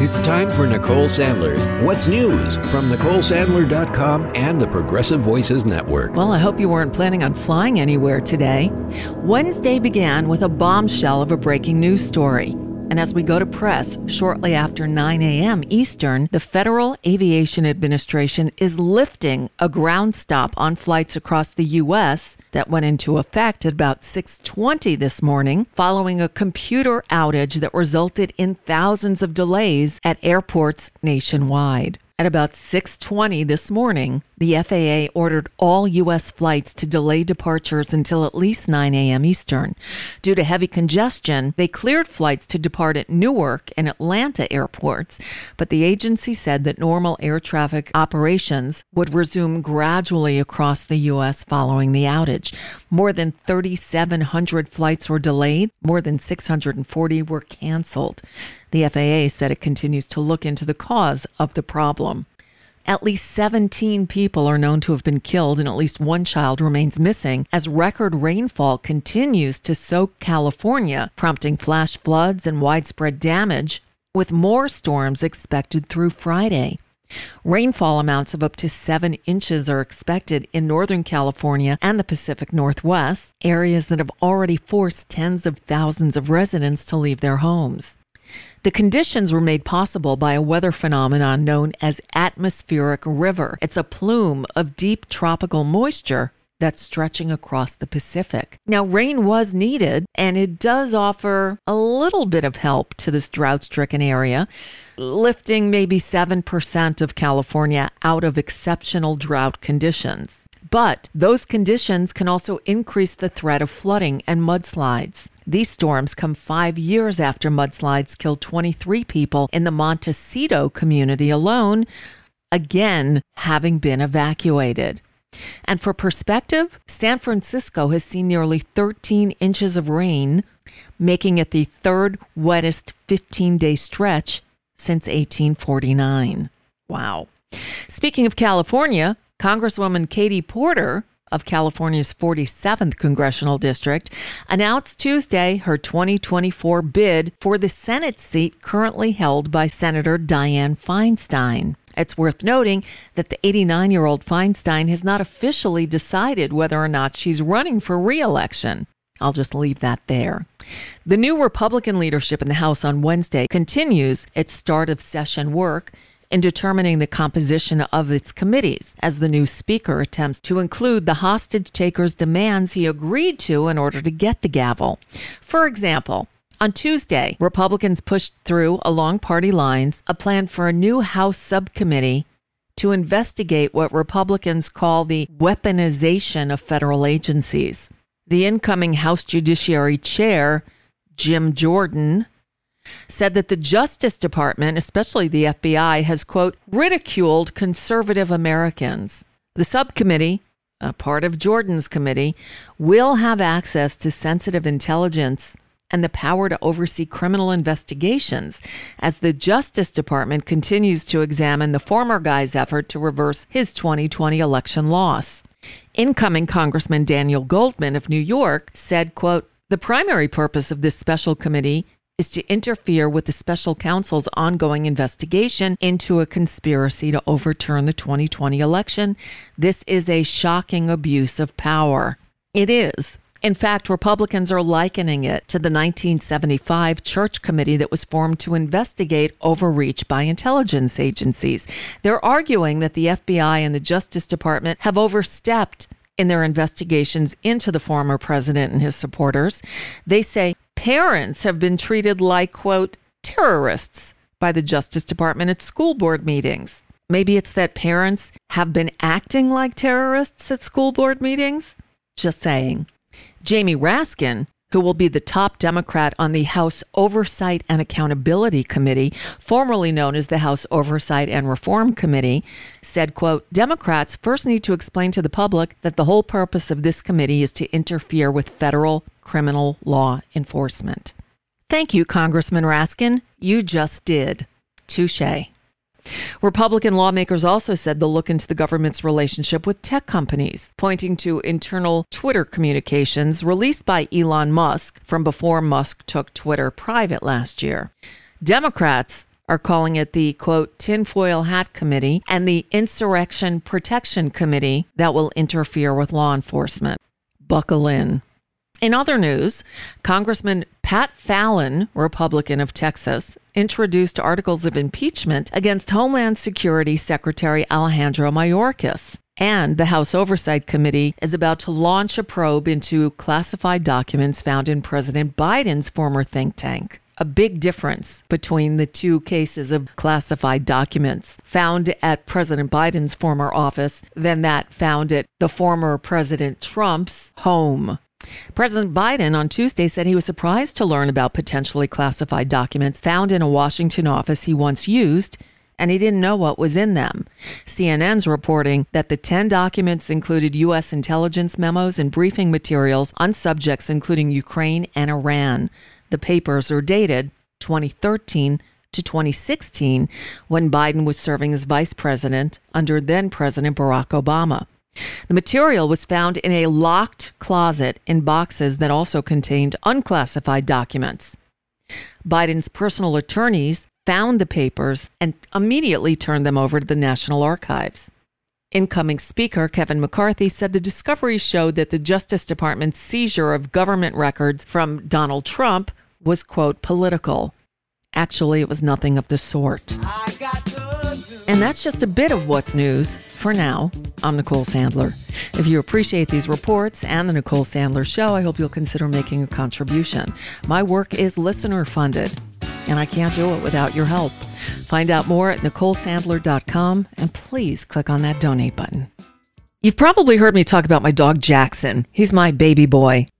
It's time for Nicole Sandler's What's News from NicoleSandler.com and the Progressive Voices Network. Well, I hope you weren't planning on flying anywhere today. Wednesday began with a bombshell of a breaking news story. And as we go to press shortly after 9 a.m. Eastern, the Federal Aviation Administration is lifting a ground stop on flights across the U.S. that went into effect at about 6:20 this morning following a computer outage that resulted in thousands of delays at airports nationwide. At about 6:20 this morning, the FAA ordered all US flights to delay departures until at least 9 a.m. Eastern. Due to heavy congestion, they cleared flights to depart at Newark and Atlanta airports, but the agency said that normal air traffic operations would resume gradually across the US following the outage. More than 3700 flights were delayed, more than 640 were canceled. The FAA said it continues to look into the cause of the problem. At least 17 people are known to have been killed, and at least one child remains missing as record rainfall continues to soak California, prompting flash floods and widespread damage, with more storms expected through Friday. Rainfall amounts of up to seven inches are expected in Northern California and the Pacific Northwest, areas that have already forced tens of thousands of residents to leave their homes. The conditions were made possible by a weather phenomenon known as atmospheric river. It's a plume of deep tropical moisture that's stretching across the Pacific. Now, rain was needed, and it does offer a little bit of help to this drought stricken area, lifting maybe 7% of California out of exceptional drought conditions. But those conditions can also increase the threat of flooding and mudslides. These storms come five years after mudslides killed 23 people in the Montecito community alone, again having been evacuated. And for perspective, San Francisco has seen nearly 13 inches of rain, making it the third wettest 15 day stretch since 1849. Wow. Speaking of California, Congresswoman Katie Porter of California's 47th congressional district announced Tuesday her 2024 bid for the Senate seat currently held by Senator Dianne Feinstein. It's worth noting that the 89 year old Feinstein has not officially decided whether or not she's running for re election. I'll just leave that there. The new Republican leadership in the House on Wednesday continues its start of session work in determining the composition of its committees as the new speaker attempts to include the hostage taker's demands he agreed to in order to get the gavel. For example, on Tuesday, Republicans pushed through along party lines a plan for a new House subcommittee to investigate what Republicans call the weaponization of federal agencies. The incoming House Judiciary Chair, Jim Jordan, said that the Justice Department, especially the FBI, has, quote, ridiculed conservative Americans. The subcommittee, a part of Jordan's committee, will have access to sensitive intelligence and the power to oversee criminal investigations as the Justice Department continues to examine the former guy's effort to reverse his 2020 election loss. Incoming Congressman Daniel Goldman of New York said, quote, the primary purpose of this special committee is to interfere with the special counsel's ongoing investigation into a conspiracy to overturn the 2020 election. This is a shocking abuse of power. It is. In fact, Republicans are likening it to the 1975 Church Committee that was formed to investigate overreach by intelligence agencies. They're arguing that the FBI and the Justice Department have overstepped in their investigations into the former president and his supporters. They say parents have been treated like, quote, terrorists by the Justice Department at school board meetings. Maybe it's that parents have been acting like terrorists at school board meetings? Just saying. Jamie Raskin, who will be the top Democrat on the House Oversight and Accountability Committee, formerly known as the House Oversight and Reform Committee, said, quote, Democrats first need to explain to the public that the whole purpose of this committee is to interfere with federal criminal law enforcement. Thank you, Congressman Raskin. You just did. Touche. Republican lawmakers also said they'll look into the government's relationship with tech companies, pointing to internal Twitter communications released by Elon Musk from before Musk took Twitter private last year. Democrats are calling it the quote tinfoil hat committee and the insurrection protection committee that will interfere with law enforcement. Buckle in. In other news, Congressman Pat Fallon, Republican of Texas, introduced articles of impeachment against Homeland Security Secretary Alejandro Mayorkas. And the House Oversight Committee is about to launch a probe into classified documents found in President Biden's former think tank. A big difference between the two cases of classified documents found at President Biden's former office than that found at the former President Trump's home. President Biden on Tuesday said he was surprised to learn about potentially classified documents found in a Washington office he once used and he didn't know what was in them. CNN's reporting that the 10 documents included U.S. intelligence memos and briefing materials on subjects including Ukraine and Iran. The papers are dated 2013 to 2016 when Biden was serving as vice president under then President Barack Obama. The material was found in a locked closet in boxes that also contained unclassified documents. Biden's personal attorneys found the papers and immediately turned them over to the National Archives. Incoming Speaker Kevin McCarthy said the discovery showed that the Justice Department's seizure of government records from Donald Trump was, quote, political. Actually, it was nothing of the sort. And that's just a bit of what's news for now. I'm Nicole Sandler. If you appreciate these reports and the Nicole Sandler Show, I hope you'll consider making a contribution. My work is listener funded and I can't do it without your help. Find out more at NicoleSandler.com and please click on that donate button. You've probably heard me talk about my dog Jackson. He's my baby boy.